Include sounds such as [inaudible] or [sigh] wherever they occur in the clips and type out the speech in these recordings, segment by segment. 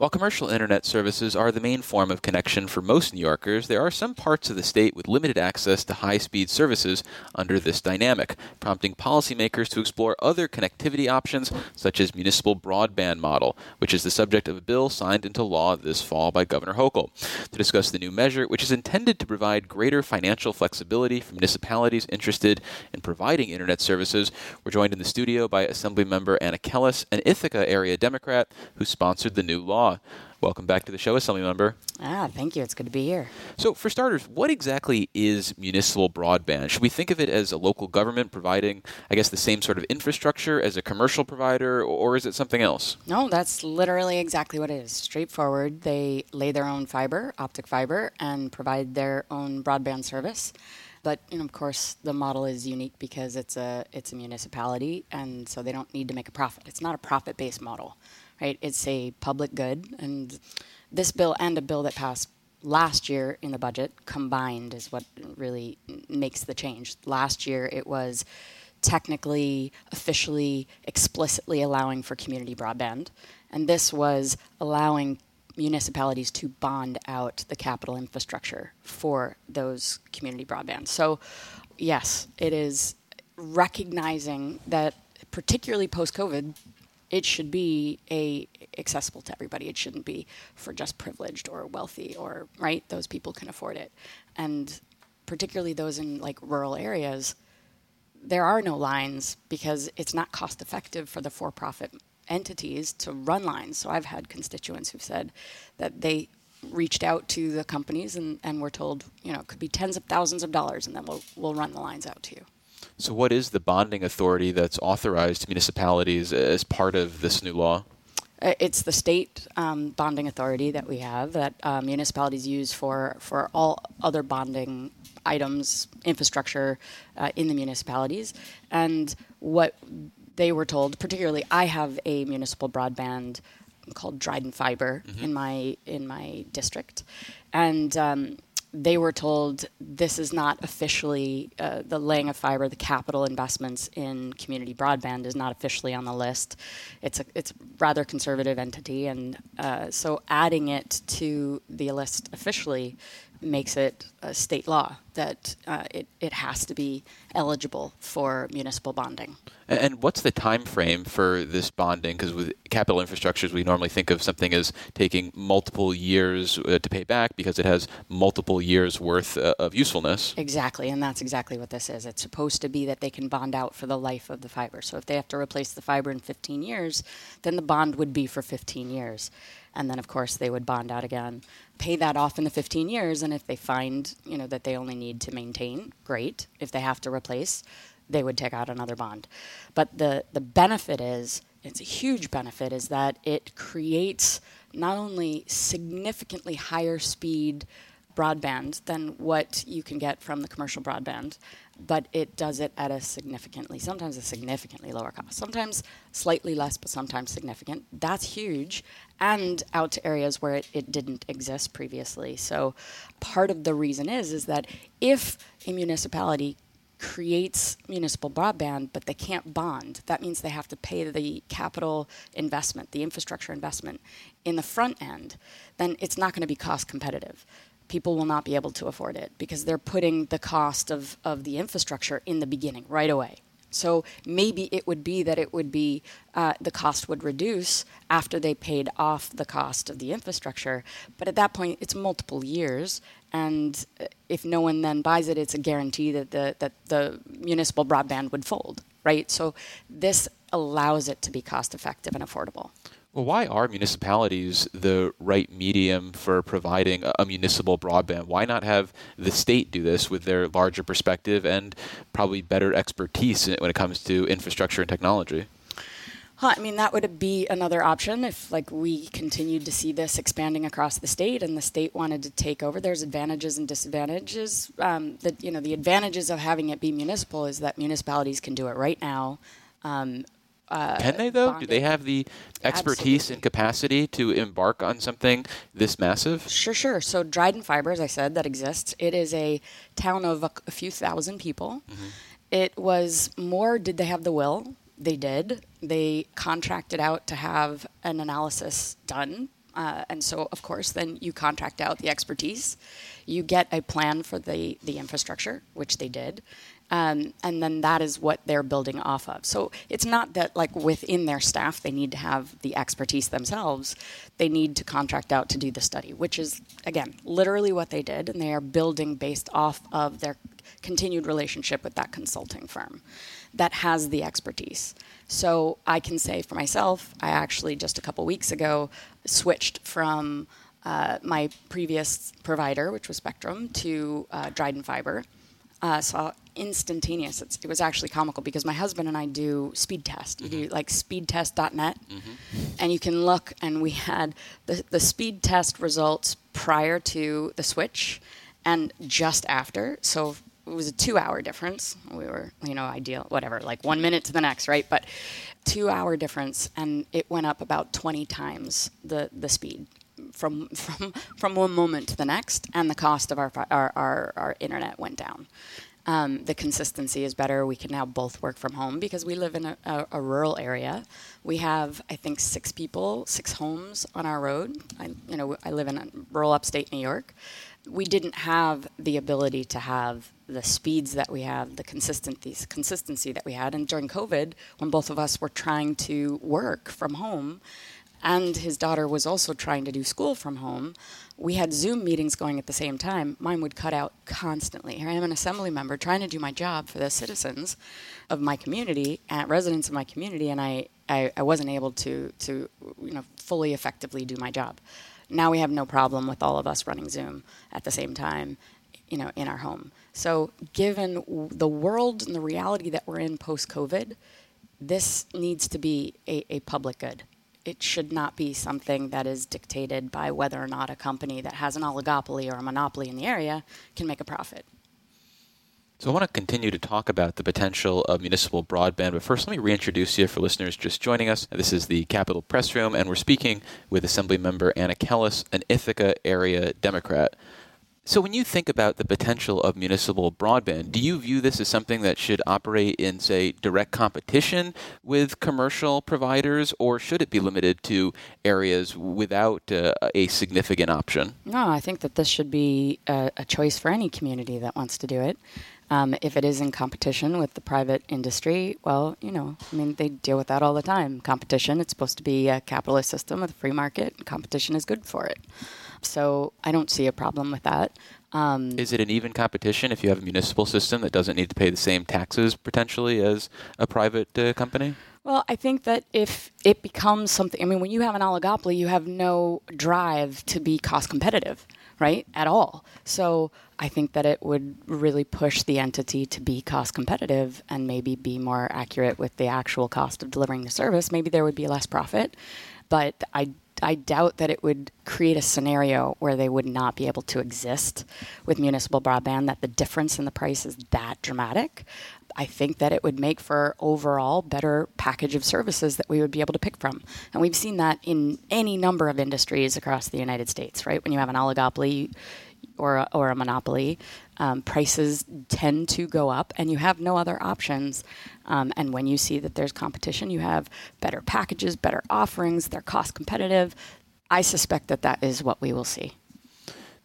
While commercial internet services are the main form of connection for most New Yorkers, there are some parts of the state with limited access to high speed services under this dynamic, prompting policymakers to explore other connectivity options, such as municipal broadband model, which is the subject of a bill signed into law this fall by Governor Hochul. To discuss the new measure, which is intended to provide greater financial flexibility for municipalities interested in providing internet services, we're joined in the studio by Assemblymember Anna Kelles, an Ithaca area Democrat who sponsored the new law. Welcome back to the show, Assembly Member. Ah, thank you. It's good to be here. So, for starters, what exactly is municipal broadband? Should we think of it as a local government providing, I guess, the same sort of infrastructure as a commercial provider, or is it something else? No, that's literally exactly what it is. Straightforward. They lay their own fiber, optic fiber, and provide their own broadband service. But you know, of course, the model is unique because it's a it's a municipality, and so they don't need to make a profit. It's not a profit-based model right? It's a public good, and this bill and a bill that passed last year in the budget combined is what really makes the change. Last year it was technically, officially, explicitly allowing for community broadband, and this was allowing municipalities to bond out the capital infrastructure for those community broadband. So, yes, it is recognizing that particularly post COVID, it should be a accessible to everybody. It shouldn't be for just privileged or wealthy or right. Those people can afford it, and particularly those in like rural areas, there are no lines because it's not cost effective for the for-profit entities to run lines. So I've had constituents who've said that they reached out to the companies and, and were told, you know, it could be tens of thousands of dollars, and then we'll we'll run the lines out to you. So, what is the bonding authority that's authorized to municipalities as part of this new law? Uh, it's the state um, bonding authority that we have that uh, municipalities use for, for all other bonding items, infrastructure uh, in the municipalities. And what they were told, particularly, I have a municipal broadband called Dryden Fiber mm-hmm. in my in my district, and um, they were told this is not officially uh, the laying of fiber, the capital investments in community broadband is not officially on the list. It's a it's rather conservative entity, and uh, so adding it to the list officially makes it a state law that uh, it, it has to be eligible for municipal bonding. And what's the time frame for this bonding? Because with capital infrastructures, we normally think of something as taking multiple years uh, to pay back because it has multiple years worth uh, of usefulness. Exactly, and that's exactly what this is. It's supposed to be that they can bond out for the life of the fiber. So if they have to replace the fiber in 15 years, then the bond would be for 15 years and then of course they would bond out again pay that off in the 15 years and if they find you know that they only need to maintain great. If they have to replace they would take out another bond. But the the benefit is it's a huge benefit is that it creates not only significantly higher speed broadband than what you can get from the commercial broadband, but it does it at a significantly, sometimes a significantly lower cost. Sometimes slightly less, but sometimes significant. That's huge, and out to areas where it, it didn't exist previously. So part of the reason is is that if a municipality creates municipal broadband, but they can't bond. That means they have to pay the capital investment, the infrastructure investment in the front end. Then it's not going to be cost competitive people will not be able to afford it because they're putting the cost of, of the infrastructure in the beginning right away. So maybe it would be that it would be uh, the cost would reduce after they paid off the cost of the infrastructure, but at that point it's multiple years, and uh, if no one then buys it, it's a guarantee that the that the municipal broadband would fold, right? So this allows it to be cost effective and affordable. Well, why are municipalities the right medium for providing a, municipal broadband? Why not have the state do this with their larger perspective and probably better expertise when it comes to infrastructure and technology? I mean, that would be another option if, like, we continued to see this expanding across the state, and the state wanted to take over. There's advantages and disadvantages. Um, that you know, the advantages of having it be municipal is that municipalities can do it right now. Um, uh, Can they though? Bonded. Do they have the expertise Absolutely. and capacity to embark on something this massive? Sure, sure. So Dryden Fiber, as I said, that exists. It is a town of a, a few thousand people. Mm-hmm. It was more. Did they have the will? They did. They contracted out to have an analysis done Uh, and so, of course, then you contract out the expertise. You get a plan for the, the infrastructure, which they did. Um, and then that is what they're building off of. So it's not that like within their staff they need to have the expertise themselves. They need to contract out to do the study, which is again literally what they did, and they are building based off of their continued relationship with that consulting firm that has the expertise. So I can say for myself, I actually just a couple weeks ago switched from uh, my previous provider, which was Spectrum, to uh, Dryden Fiber. Uh, saw instantaneous. It's, it was actually comical because my husband and I do speed test. You mm-hmm. do like speedtest.net, mm-hmm. and you can look. And we had the the speed test results prior to the switch, and just after. So it was a two hour difference. We were, you know, ideal, whatever, like one minute to the next, right? But two hour difference, and it went up about 20 times the, the speed from, [laughs] from, from one moment to the next, and the cost of our, our, our, our internet went down. Um, the consistency is better. We can now both work from home because we live in a, a, a, rural area. We have, I think, six people, six homes on our road. I, you know, I live in rural upstate New York. We didn't have the ability to have the speeds that we have, the consistency, consistency that we had. And during COVID, when both of us were trying to work from home, and his daughter was also trying to do school from home, we had Zoom meetings going at the same time. Mine would cut out constantly. Here I am, an assembly member, trying to do my job for the citizens of my community, and residents of my community, and I, I, I wasn't able to, to, you know, fully effectively do my job. Now we have no problem with all of us running Zoom at the same time, you know, in our home. So, given the world and the reality that we're in post COVID, this needs to be a, a, public good. It should not be something that is dictated by whether or not a company that has an oligopoly or a monopoly in the area can make a profit. So I want to continue to talk about the potential of municipal broadband, but first let me reintroduce you for listeners just joining us. This is the Capitol Press Room, and we're speaking with Assemblymember Anna Kelles, an Ithaca area Democrat. So, when you think about the potential of municipal broadband, do you view this as something that should operate in, say, direct competition with commercial providers, or should it be limited to areas without uh, a significant option? No, I think that this should be a, a choice for any community that wants to do it. Um, if it is in competition with the private industry, well, you know, I mean, they deal with that all the time. Competition, it's supposed to be a capitalist system with a free market. Competition is good for it. So I don't see a problem with that. Um, is it an even competition if you have a municipal system that doesn't need to pay the same taxes potentially as a private uh, company? Well, I think that if it becomes something, I mean, when you have an oligopoly, you have no drive to be cost competitive, right? At all. So I think that it would really push the entity to be cost competitive and maybe be more accurate with the actual cost of delivering the service. Maybe there would be less profit, but I I doubt that it would create a scenario where they would not be able to exist with municipal broadband, that the difference in the price is that dramatic. I think that it would make for overall better package of services that we would be able to pick from. And we've seen that in any number of industries across the United States, right? When you have an oligopoly, or a, or a monopoly, um, prices tend to go up, and you have no other options. Um, and when you see that there's competition, you have better packages, better offerings, they're cost competitive. I suspect that that is what we will see.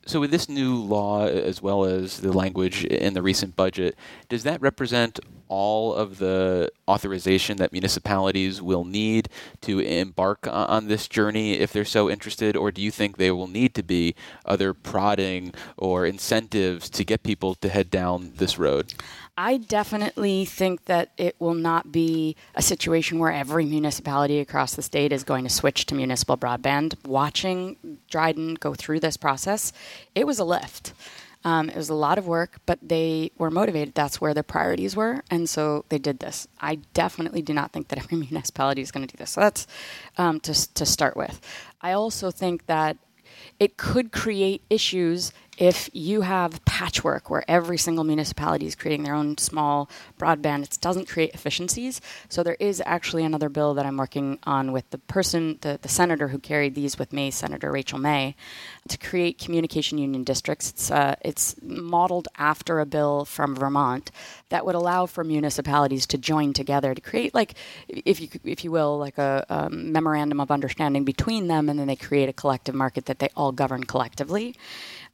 So, with this new law, as well as the language in the recent budget, does that represent all of the authorization that municipalities will need to embark on this journey if they're so interested, or do you think there will need to be other prodding or incentives to get people to head down this road? I definitely think that it will not be a situation where every municipality across the state is going to switch to municipal broadband. Watching Dryden go through this process, it was a lift. Um, it was a lot of work, but they were motivated. That's where their priorities were, and so they did this. I definitely do not think that [laughs] every municipality is going to do this. So that's um, to, to start with. I also think that it could create issues if you have patchwork where every single municipality is creating their own small broadband, it doesn't create efficiencies. So there is actually another bill that I'm working on with the person, the, the senator who carried these with me, Senator Rachel May, to create communication union districts. It's, uh, it's modeled after a bill from Vermont that would allow for municipalities to join together to create, like, if you if you will, like a, a memorandum of understanding between them, and then they create a collective market that they all govern collectively.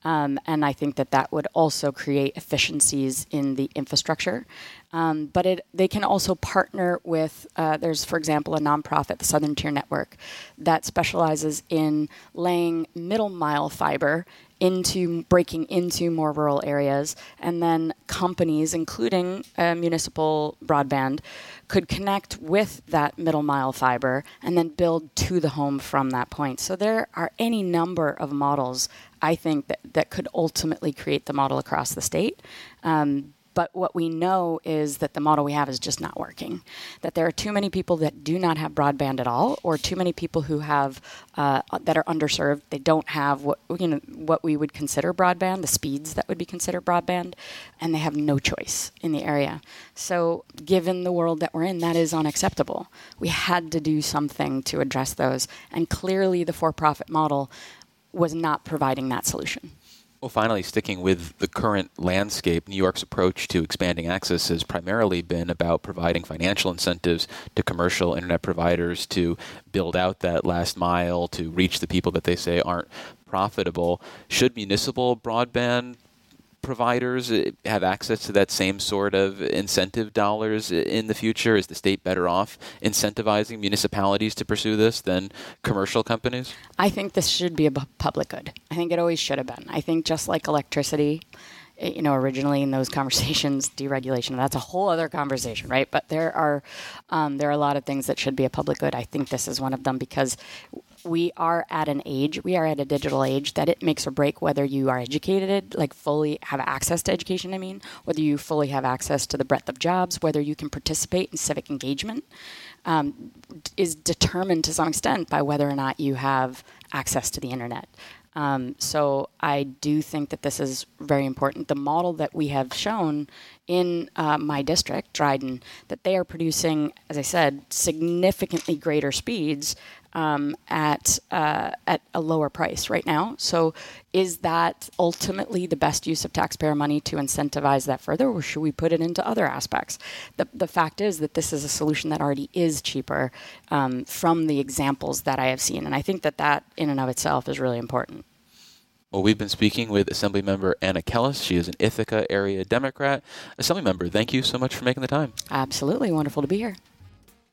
Um, and I think that that would also create efficiencies in the infrastructure. Um, but it, they can also partner with, uh, there's, for example, a nonprofit, the Southern Tier Network, that specializes in laying middle mile fiber into breaking into more rural areas, and then companies, including uh, municipal broadband, could connect with that middle mile fiber and then build to the home from that point. So there are any number of models I think that, that could ultimately create the model across the state. Um, but what we know is that the model we have is just not working. That there are too many people that do not have broadband at all, or too many people who have uh, that are underserved. They don't have what you know what we would consider broadband, the speeds that would be considered broadband, and they have no choice in the area. So, given the world that we're in, that is unacceptable. We had to do something to address those, and clearly, the for-profit model was not providing that solution. Well, finally, sticking with the current landscape, New York's approach to expanding access has primarily been about providing financial incentives to commercial internet providers to build out that last mile to reach the people that they say aren't profitable. Should municipal broadband providers uh, have access to that same sort of incentive dollars in the future? Is the state better off incentivizing municipalities to pursue this than commercial companies? I think this should be a public good. I think it always should have been. I think just like electricity, eh, you know, originally in those [laughs] conversations, deregulation, that's a whole other conversation, right? But there are, um, there are a lot of things that should be a public good. I think this is one of them because we are at an age, we are at a digital age that it makes or break whether you are educated, like fully have access to education, I mean, whether you fully have access to the breadth of jobs, whether you can participate in civic engagement, um, is determined to some extent by whether or not you have access to the internet. Um, so I do think that this is very important. The model that we have shown in uh, my district, Dryden, that they are producing, as I said, significantly greater speeds um, at uh, at a lower price right now. So, is that ultimately the best use of taxpayer money to incentivize that further, or should we put it into other aspects? The the fact is that this is a solution that already is cheaper um, from the examples that I have seen, and I think that that in and of itself is really important. Well, we've been speaking with Assemblymember Anna Kelles. She is an Ithaca area Democrat. Assemblymember, thank you so much for making the time. Absolutely. Wonderful to be here.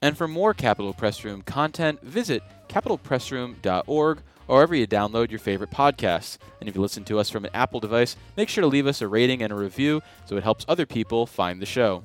And for more Capitol Press Room content, visit capitolpressroom.org or wherever you download your favorite podcasts. And if you listen to us from an Apple device, make sure to leave us a rating and a review so it helps other people find the show.